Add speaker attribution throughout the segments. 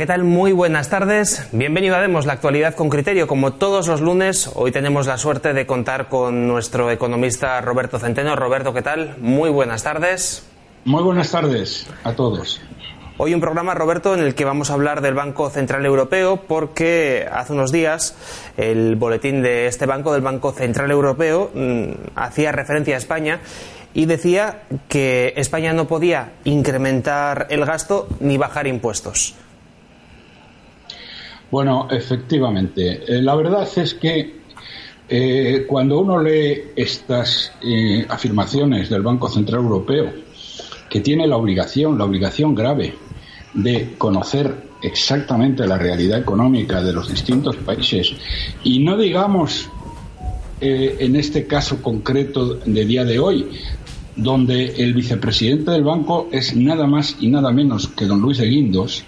Speaker 1: ¿qué tal? Muy buenas tardes. Bienvenido a Demos, la actualidad con criterio. Como todos los lunes, hoy tenemos la suerte de contar con nuestro economista Roberto Centeno. Roberto, ¿qué tal? Muy buenas tardes.
Speaker 2: Muy buenas tardes a todos.
Speaker 1: Hoy un programa, Roberto, en el que vamos a hablar del Banco Central Europeo porque hace unos días el boletín de este banco, del Banco Central Europeo, mm, hacía referencia a España y decía que España no podía incrementar el gasto ni bajar impuestos.
Speaker 2: Bueno, efectivamente. Eh, la verdad es que eh, cuando uno lee estas eh, afirmaciones del Banco Central Europeo, que tiene la obligación, la obligación grave, de conocer exactamente la realidad económica de los distintos países y no digamos en este caso concreto de día de hoy, donde el vicepresidente del banco es nada más y nada menos que don Luis de Guindos,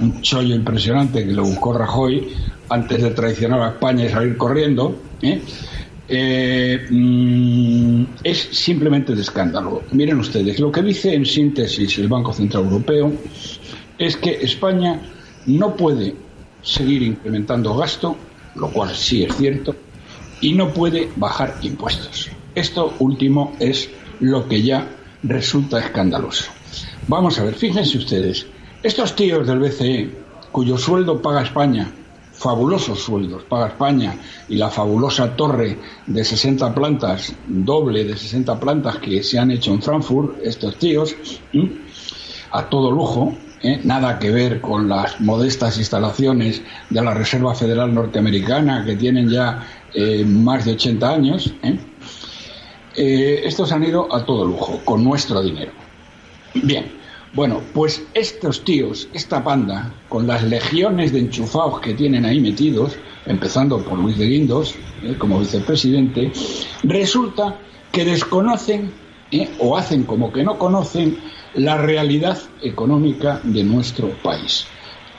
Speaker 2: un chollo impresionante que lo buscó Rajoy antes de traicionar a España y salir corriendo, ¿eh? Eh, mm, es simplemente de escándalo. Miren ustedes, lo que dice en síntesis el Banco Central Europeo es que España no puede seguir incrementando gasto, lo cual sí es cierto, y no puede bajar impuestos. Esto último es lo que ya resulta escandaloso. Vamos a ver, fíjense ustedes, estos tíos del BCE, cuyo sueldo paga España, fabulosos sueldos paga España, y la fabulosa torre de 60 plantas, doble de 60 plantas que se han hecho en Frankfurt, estos tíos, a todo lujo, ¿eh? nada que ver con las modestas instalaciones de la Reserva Federal Norteamericana que tienen ya eh, más de 80 años. ¿eh? estos han ido a todo lujo, con nuestro dinero. Bien, bueno, pues estos tíos, esta banda, con las legiones de enchufados que tienen ahí metidos, empezando por Luis de Guindos, eh, como vicepresidente, resulta que desconocen eh, o hacen como que no conocen la realidad económica de nuestro país.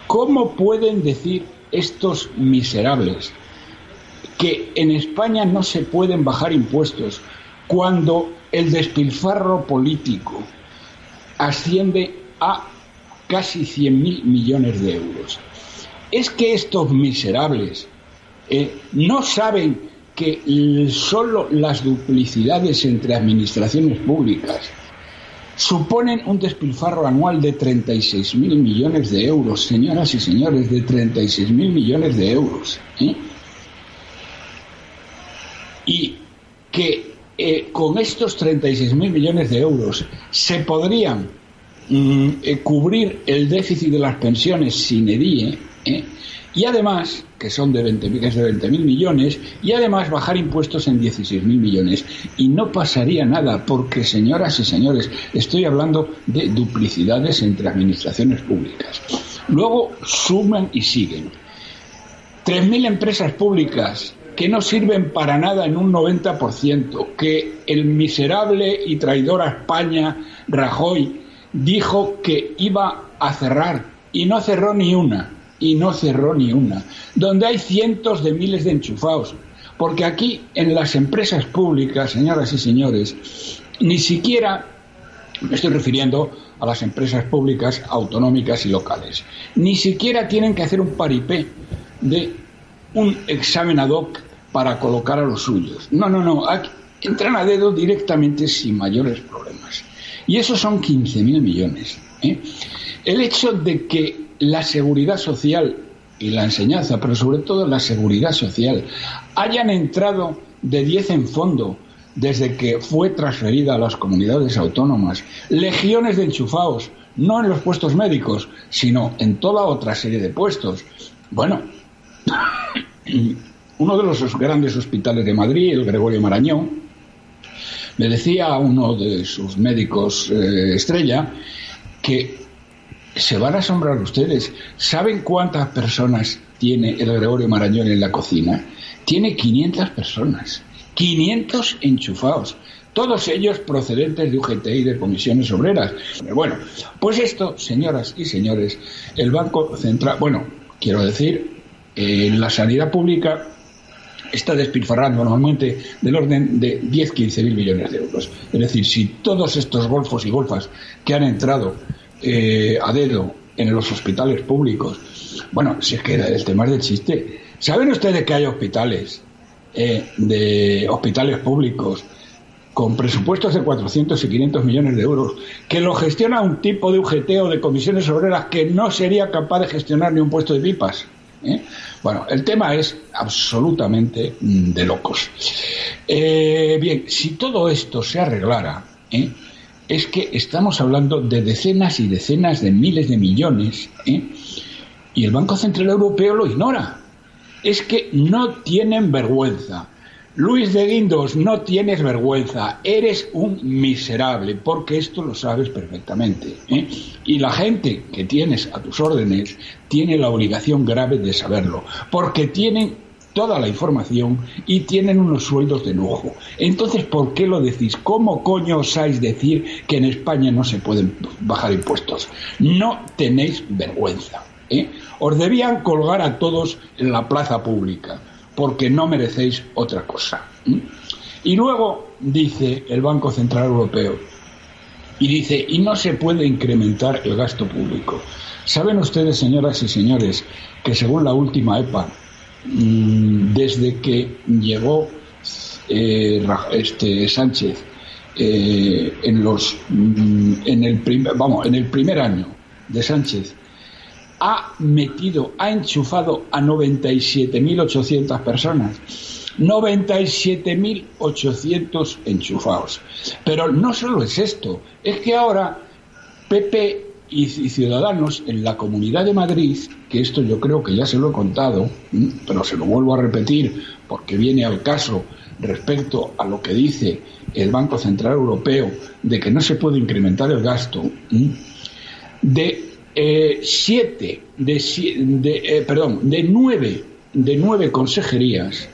Speaker 2: ¿Cómo pueden decir estos miserables que en España no se pueden bajar impuestos cuando el despilfarro político, asciende a casi 100.000 millones de euros. Es que estos miserables eh, no saben que solo las duplicidades entre administraciones públicas suponen un despilfarro anual de 36.000 millones de euros, señoras y señores, de 36.000 millones de euros. ¿eh? Y que eh, con estos 36.000 millones de euros se podrían mm, eh, cubrir el déficit de las pensiones sin EDIE, ¿eh? y además, que son de 20, es de 20.000 millones, y además bajar impuestos en 16.000 millones. Y no pasaría nada, porque señoras y señores, estoy hablando de duplicidades entre administraciones públicas. Luego suman y siguen. 3.000 empresas públicas que no sirven para nada en un 90%, que el miserable y traidor a España, Rajoy, dijo que iba a cerrar y no cerró ni una, y no cerró ni una, donde hay cientos de miles de enchufados, porque aquí en las empresas públicas, señoras y señores, ni siquiera me estoy refiriendo a las empresas públicas autonómicas y locales. Ni siquiera tienen que hacer un paripé de un examen ad hoc para colocar a los suyos. No, no, no. entran a dedo directamente sin mayores problemas. Y esos son 15.000 millones. ¿eh? El hecho de que la seguridad social y la enseñanza, pero sobre todo la seguridad social, hayan entrado de 10 en fondo desde que fue transferida a las comunidades autónomas, legiones de enchufados, no en los puestos médicos, sino en toda otra serie de puestos. Bueno, uno de los grandes hospitales de Madrid, el Gregorio Marañón, me decía a uno de sus médicos eh, estrella que se van a asombrar ustedes. ¿Saben cuántas personas tiene el Gregorio Marañón en la cocina? Tiene 500 personas, 500 enchufados, todos ellos procedentes de UGT y de comisiones obreras. Bueno, pues esto, señoras y señores, el Banco Central, bueno, quiero decir, en la sanidad pública está despilfarrando normalmente del orden de 10-15 mil millones de euros. Es decir, si todos estos golfos y golfas que han entrado eh, a dedo en los hospitales públicos. Bueno, si es que el tema es de chiste. ¿Saben ustedes que hay hospitales, eh, de hospitales públicos, con presupuestos de 400 y 500 millones de euros, que lo gestiona un tipo de UGT o de comisiones obreras que no sería capaz de gestionar ni un puesto de pipas? ¿Eh? Bueno, el tema es absolutamente mm, de locos. Eh, bien, si todo esto se arreglara, ¿eh? es que estamos hablando de decenas y decenas de miles de millones y el Banco Central Europeo lo ignora. Es que no tienen vergüenza. Luis de Guindos, no tienes vergüenza, eres un miserable, porque esto lo sabes perfectamente. ¿eh? Y la gente que tienes a tus órdenes tiene la obligación grave de saberlo, porque tienen toda la información y tienen unos sueldos de lujo. Entonces, ¿por qué lo decís? ¿Cómo coño osáis decir que en España no se pueden bajar impuestos? No tenéis vergüenza. ¿eh? Os debían colgar a todos en la plaza pública porque no merecéis otra cosa. Y luego dice el Banco Central Europeo, y dice, y no se puede incrementar el gasto público. ¿Saben ustedes, señoras y señores, que según la última EPA, mm, desde que llegó eh, este Sánchez eh, en los mm, en el primer vamos en el primer año de Sánchez ha metido, ha enchufado a 97.800 personas. 97.800 enchufados. Pero no solo es esto, es que ahora PP y Ciudadanos en la Comunidad de Madrid, que esto yo creo que ya se lo he contado, pero se lo vuelvo a repetir porque viene al caso respecto a lo que dice el Banco Central Europeo de que no se puede incrementar el gasto, de eh, siete de, eh, perdón, de nueve, de nueve consejerías,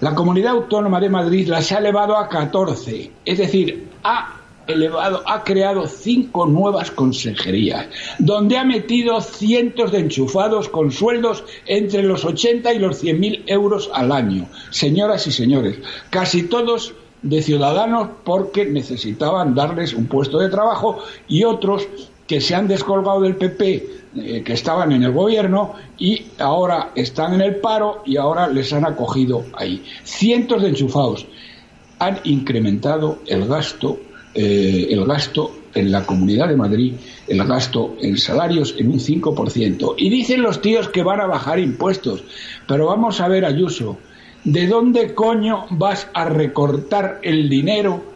Speaker 2: la Comunidad Autónoma de Madrid las ha elevado a 14, es decir, ha elevado, ha creado cinco nuevas consejerías, donde ha metido cientos de enchufados con sueldos entre los 80 y los 100 mil euros al año. Señoras y señores, casi todos de ciudadanos porque necesitaban darles un puesto de trabajo y otros que se han descolgado del PP, eh, que estaban en el gobierno y ahora están en el paro y ahora les han acogido ahí. Cientos de enchufados han incrementado el gasto, eh, el gasto en la Comunidad de Madrid, el gasto en salarios en un 5%. Y dicen los tíos que van a bajar impuestos. Pero vamos a ver, Ayuso, ¿de dónde coño vas a recortar el dinero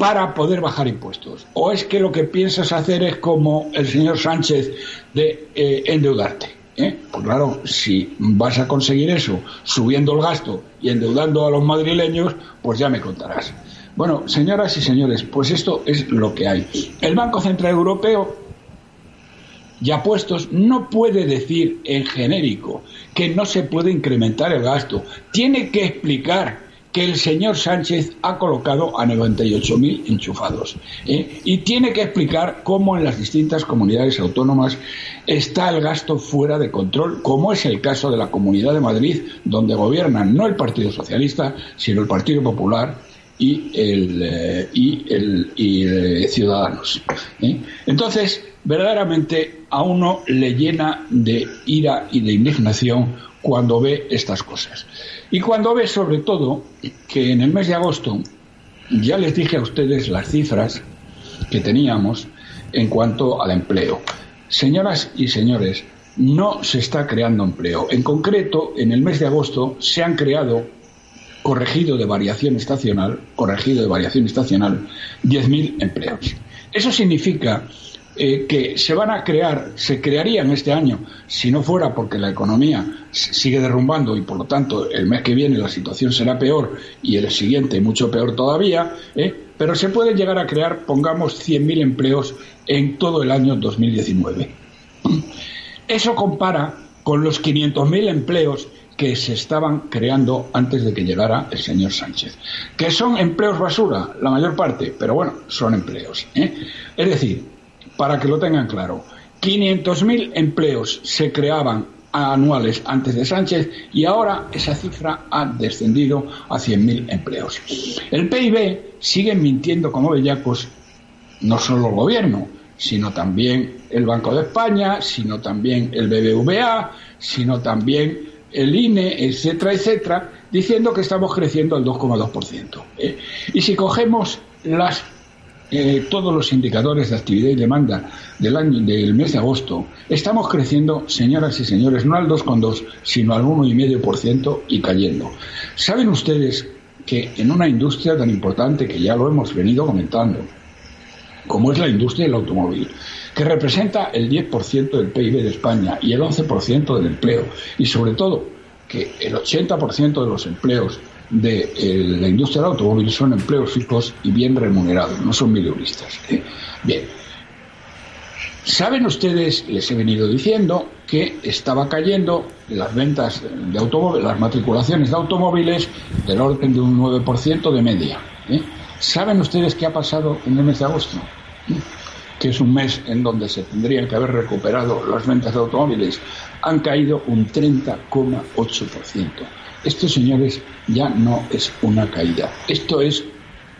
Speaker 2: para poder bajar impuestos? ¿O es que lo que piensas hacer es como el señor Sánchez de eh, endeudarte? ¿eh? Pues claro, si vas a conseguir eso subiendo el gasto y endeudando a los madrileños, pues ya me contarás. Bueno, señoras y señores, pues esto es lo que hay. El Banco Central Europeo, ya puestos, no puede decir en genérico que no se puede incrementar el gasto. Tiene que explicar que el señor Sánchez ha colocado a 98.000 enchufados. ¿eh? Y tiene que explicar cómo en las distintas comunidades autónomas está el gasto fuera de control, como es el caso de la Comunidad de Madrid, donde gobiernan no el Partido Socialista, sino el Partido Popular y el, eh, y el y, Ciudadanos. ¿eh? Entonces, verdaderamente a uno le llena de ira y de indignación cuando ve estas cosas. Y cuando ve sobre todo que en el mes de agosto, ya les dije a ustedes las cifras que teníamos en cuanto al empleo. Señoras y señores, no se está creando empleo. En concreto, en el mes de agosto se han creado, corregido de variación estacional, corregido de variación estacional, 10.000 empleos. Eso significa eh, que se van a crear, se crearían este año, si no fuera porque la economía sigue derrumbando y por lo tanto el mes que viene la situación será peor y el siguiente mucho peor todavía, ¿eh? pero se pueden llegar a crear, pongamos, 100.000 empleos en todo el año 2019. Eso compara con los 500.000 empleos que se estaban creando antes de que llegara el señor Sánchez. Que son empleos basura, la mayor parte, pero bueno, son empleos. ¿eh? Es decir, para que lo tengan claro. 500.000 empleos se creaban anuales antes de Sánchez y ahora esa cifra ha descendido a 100.000 empleos. El PIB sigue mintiendo como bellacos no solo el gobierno, sino también el Banco de España, sino también el BBVA, sino también el INE, etcétera, etcétera, diciendo que estamos creciendo al 2,2%. ¿eh? Y si cogemos las eh, todos los indicadores de actividad y demanda del, año, del mes de agosto, estamos creciendo, señoras y señores, no al 2,2, sino al 1,5% y cayendo. ¿Saben ustedes que en una industria tan importante que ya lo hemos venido comentando, como es la industria del automóvil, que representa el 10% del PIB de España y el 11% del empleo, y sobre todo que el 80% de los empleos de eh, la industria del automóvil son empleos fijos y bien remunerados, no son mileuristas. ¿eh? Bien. Saben ustedes, les he venido diciendo, que estaba cayendo las ventas de automóviles, las matriculaciones de automóviles del orden de un 9% de media. ¿eh? ¿Saben ustedes qué ha pasado en el mes de agosto? Que es un mes en donde se tendrían que haber recuperado las ventas de automóviles, han caído un 30,8%. Esto, señores, ya no es una caída. Esto es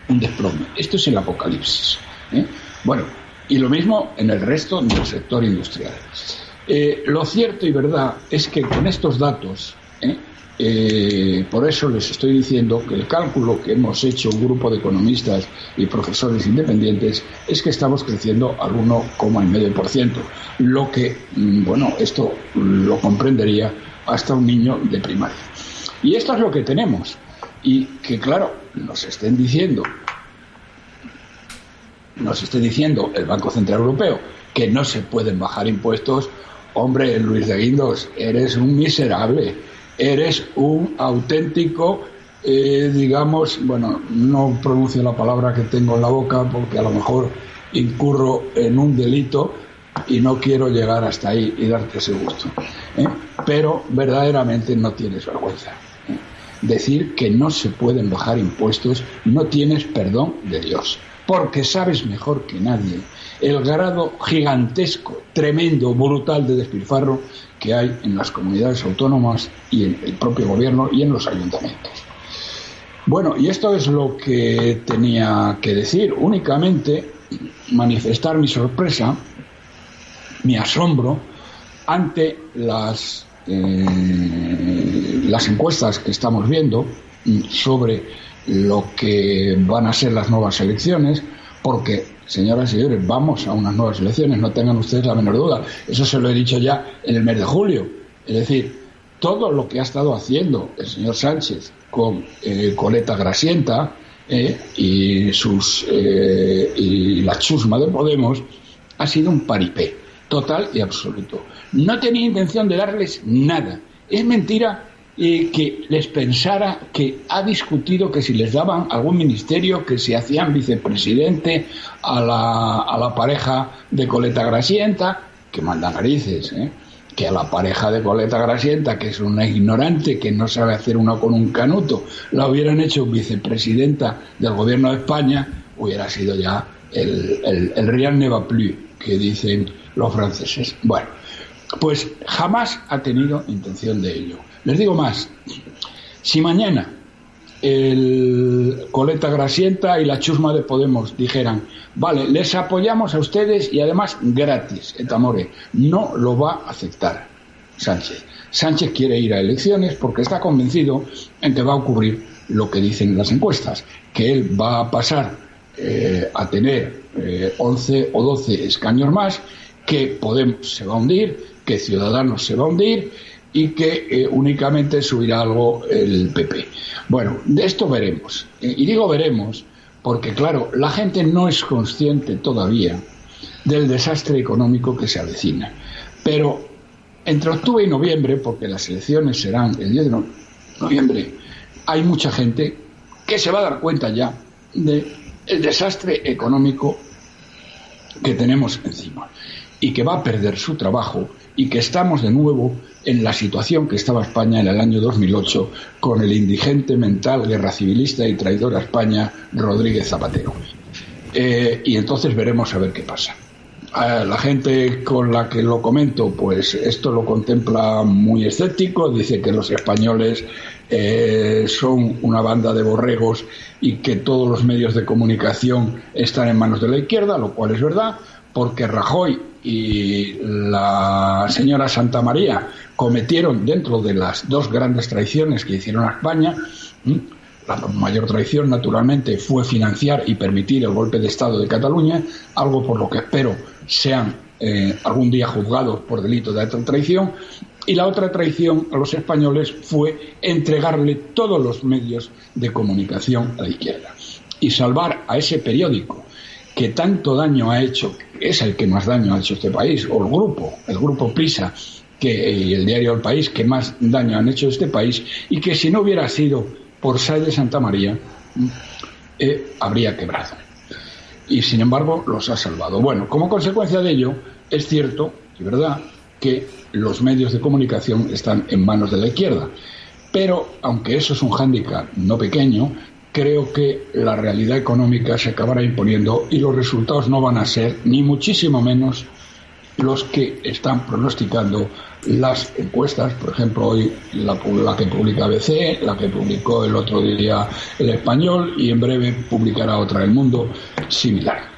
Speaker 2: un desplome. Esto es el apocalipsis. ¿eh? Bueno, y lo mismo en el resto del sector industrial. Eh, lo cierto y verdad es que con estos datos, ¿eh? Por eso les estoy diciendo que el cálculo que hemos hecho un grupo de economistas y profesores independientes es que estamos creciendo al 1,5%, lo que, mm, bueno, esto lo comprendería hasta un niño de primaria. Y esto es lo que tenemos. Y que, claro, nos estén diciendo, nos esté diciendo el Banco Central Europeo que no se pueden bajar impuestos, hombre, Luis de Guindos, eres un miserable, eres un auténtico, eh, digamos, bueno, no pronuncio la palabra que tengo en la boca porque a lo mejor incurro en un delito y no quiero llegar hasta ahí y darte ese gusto. ¿eh? Pero verdaderamente no tienes vergüenza decir que no se pueden bajar impuestos, no tienes perdón de Dios, porque sabes mejor que nadie el grado gigantesco, tremendo, brutal de despilfarro que hay en las comunidades autónomas y en el propio gobierno y en los ayuntamientos. Bueno, y esto es lo que tenía que decir, únicamente manifestar mi sorpresa, mi asombro ante las eh, las encuestas que estamos viendo sobre lo que van a ser las nuevas elecciones, porque, señoras y señores, vamos a unas nuevas elecciones, no tengan ustedes la menor duda. Eso se lo he dicho ya en el mes de julio. Es decir, todo lo que ha estado haciendo el señor Sánchez con eh, Coleta Grasienta eh, y, sus, y la chusma de Podemos ha sido un paripé total y absoluto. No tenía intención de darles nada. Es mentira eh, que les pensara que ha discutido que si les daban algún ministerio, que si hacían vicepresidente a la, a la pareja de Coleta Grasienta, que manda narices, ¿eh? que a la pareja de Coleta Grasienta, que es una ignorante que no sabe hacer uno con un canuto, la hubieran hecho vicepresidenta del gobierno de España, hubiera sido ya el, el, el Rien ne va plus, que dicen los franceses. Bueno, pues jamás ha tenido intención de ello. Les digo más, si mañana el Coleta Grasienta y la Chusma de Podemos dijeran, vale, les apoyamos a ustedes y además gratis, etamore, no lo va a aceptar Sánchez. Sánchez quiere ir a elecciones porque está convencido en que va a ocurrir lo que dicen las encuestas, que él va a pasar eh, a tener 11 eh, o 12 escaños más que Podemos se va a hundir, que Ciudadanos se va a hundir y que eh, únicamente subirá algo el PP. Bueno, de esto veremos. Y digo veremos porque, claro, la gente no es consciente todavía del desastre económico que se avecina. Pero entre octubre y noviembre, porque las elecciones serán el 10 de noviembre, hay mucha gente que se va a dar cuenta ya del desastre económico que tenemos encima y que va a perder su trabajo y que estamos de nuevo en la situación que estaba España en el año 2008 con el indigente mental guerra civilista y traidor a España Rodríguez Zapatero. Eh, y entonces veremos a ver qué pasa. la gente con la que lo comento, pues esto lo contempla muy escéptico, dice que los españoles eh, son una banda de borregos y que todos los medios de comunicación están en manos de la izquierda, lo cual es verdad, porque Rajoy y la señora Santa María cometieron dentro de las dos grandes traiciones que hicieron a España, la mayor traición naturalmente fue financiar y permitir el golpe de Estado de Cataluña, algo por lo que espero sean eh, algún día juzgados por delito de alta traición, y la otra traición a los españoles fue entregarle todos los medios de comunicación a la izquierda y salvar a ese periódico que tanto daño ha hecho, es el que más daño ha hecho este país, o el grupo, el grupo Prisa, que el diario El País que más daño han hecho este país, y que si no hubiera sido por Say de Santa María, eh, habría quebrado. Y sin embargo los ha salvado. Bueno, como consecuencia de ello, es cierto y verdad que los medios de comunicación están en manos de la izquierda. Pero, aunque eso es un hándicap no pequeño, creo que la realidad económica se acabará imponiendo y los resultados no van a ser ni muchísimo menos los que están pronosticando las encuestas, por ejemplo, hoy la, que publica ABC, la que publicó el otro día el español y en breve publicará otra El Mundo similar.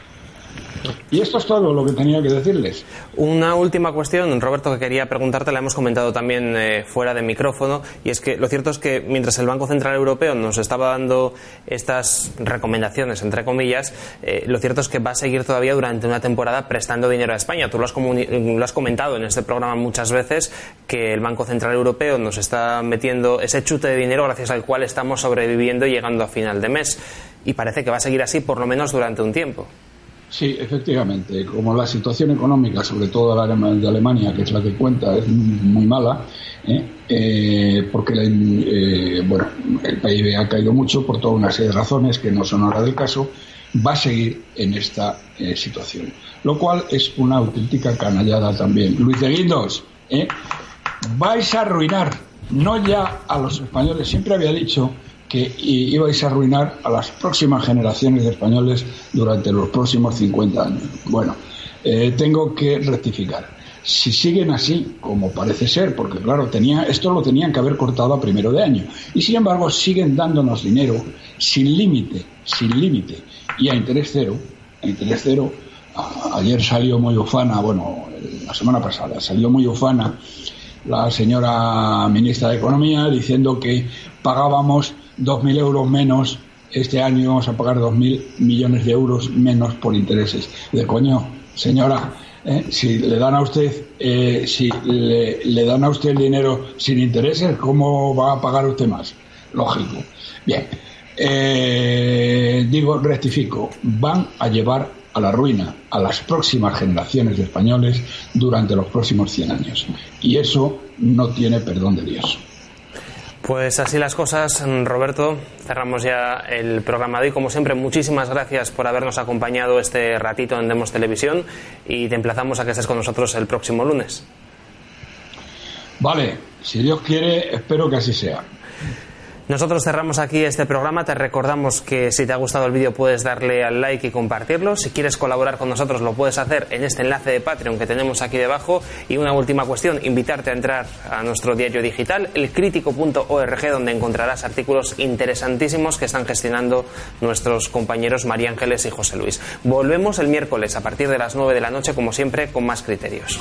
Speaker 2: Y esto es todo lo que tenía que decirles.
Speaker 1: Una última cuestión, Roberto, que quería preguntarte, la hemos comentado también eh, fuera de micrófono, y es que lo cierto es que mientras el Banco Central Europeo nos estaba dando estas recomendaciones, entre comillas, eh, lo cierto es que va a seguir todavía durante una temporada prestando dinero a España. Tú lo has, lo has comentado en este programa muchas veces, que el Banco Central Europeo nos está metiendo ese chute de dinero gracias al cual estamos sobreviviendo y llegando a final de mes. Y parece que va a seguir así por lo menos durante un tiempo.
Speaker 2: Sí, efectivamente. Como la situación económica, sobre todo de Alemania, que es la que cuenta, es muy mala, ¿eh? Eh, porque eh, bueno, el PIB ha caído mucho por toda una serie de razones que no son ahora del caso, va a seguir en esta situación. Lo cual es una auténtica canallada también. Luis de Guindos, vais a arruinar, no ya a los españoles, siempre había dicho que ibais a arruinar a las próximas generaciones de españoles durante los próximos 50 años. Bueno, eh, tengo que rectificar. Si siguen así, como parece ser, porque claro, tenía, esto lo tenían que haber cortado a primero de año, y sin embargo siguen dándonos dinero sin límite, sin límite, y a interés cero, a interés cero, ayer salió muy ufana, bueno, la semana pasada salió muy ufana la señora ministra de Economía diciendo que pagábamos 2.000 euros menos este año vamos a pagar 2.000 millones de euros menos por intereses. De coño, señora, eh, si le dan a usted eh, si le, dan a usted el dinero sin intereses, ¿cómo va a pagar usted más? Lógico. Bien. Eh, digo, rectifico, van a llevar a la ruina a las próximas generaciones de españoles durante los próximos 100 años. Y eso no tiene perdón de Dios.
Speaker 1: Pues así las cosas, Roberto. Cerramos ya el programa de hoy. Como siempre, muchísimas gracias por habernos acompañado este ratito en Demos Televisión y te emplazamos a que estés con nosotros el próximo lunes.
Speaker 2: Vale, si Dios quiere, espero que así sea.
Speaker 1: Nosotros cerramos aquí este programa. Te recordamos que si te ha gustado el vídeo puedes darle al like y compartirlo. Si quieres colaborar con nosotros lo puedes hacer en este enlace de Patreon que tenemos aquí debajo. Y una última cuestión, invitarte a entrar a nuestro diario digital, elcrítico.org, donde encontrarás artículos interesantísimos que están gestionando nuestros compañeros María Ángeles y José Luis. Volvemos el miércoles a partir de las 9 de la noche, como siempre, con más criterios.